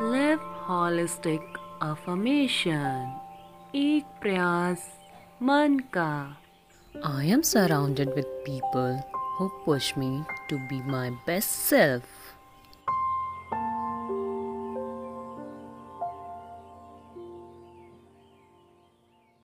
Live holistic affirmation. Ek prayas man ka. I am surrounded with people who push me to be my best self.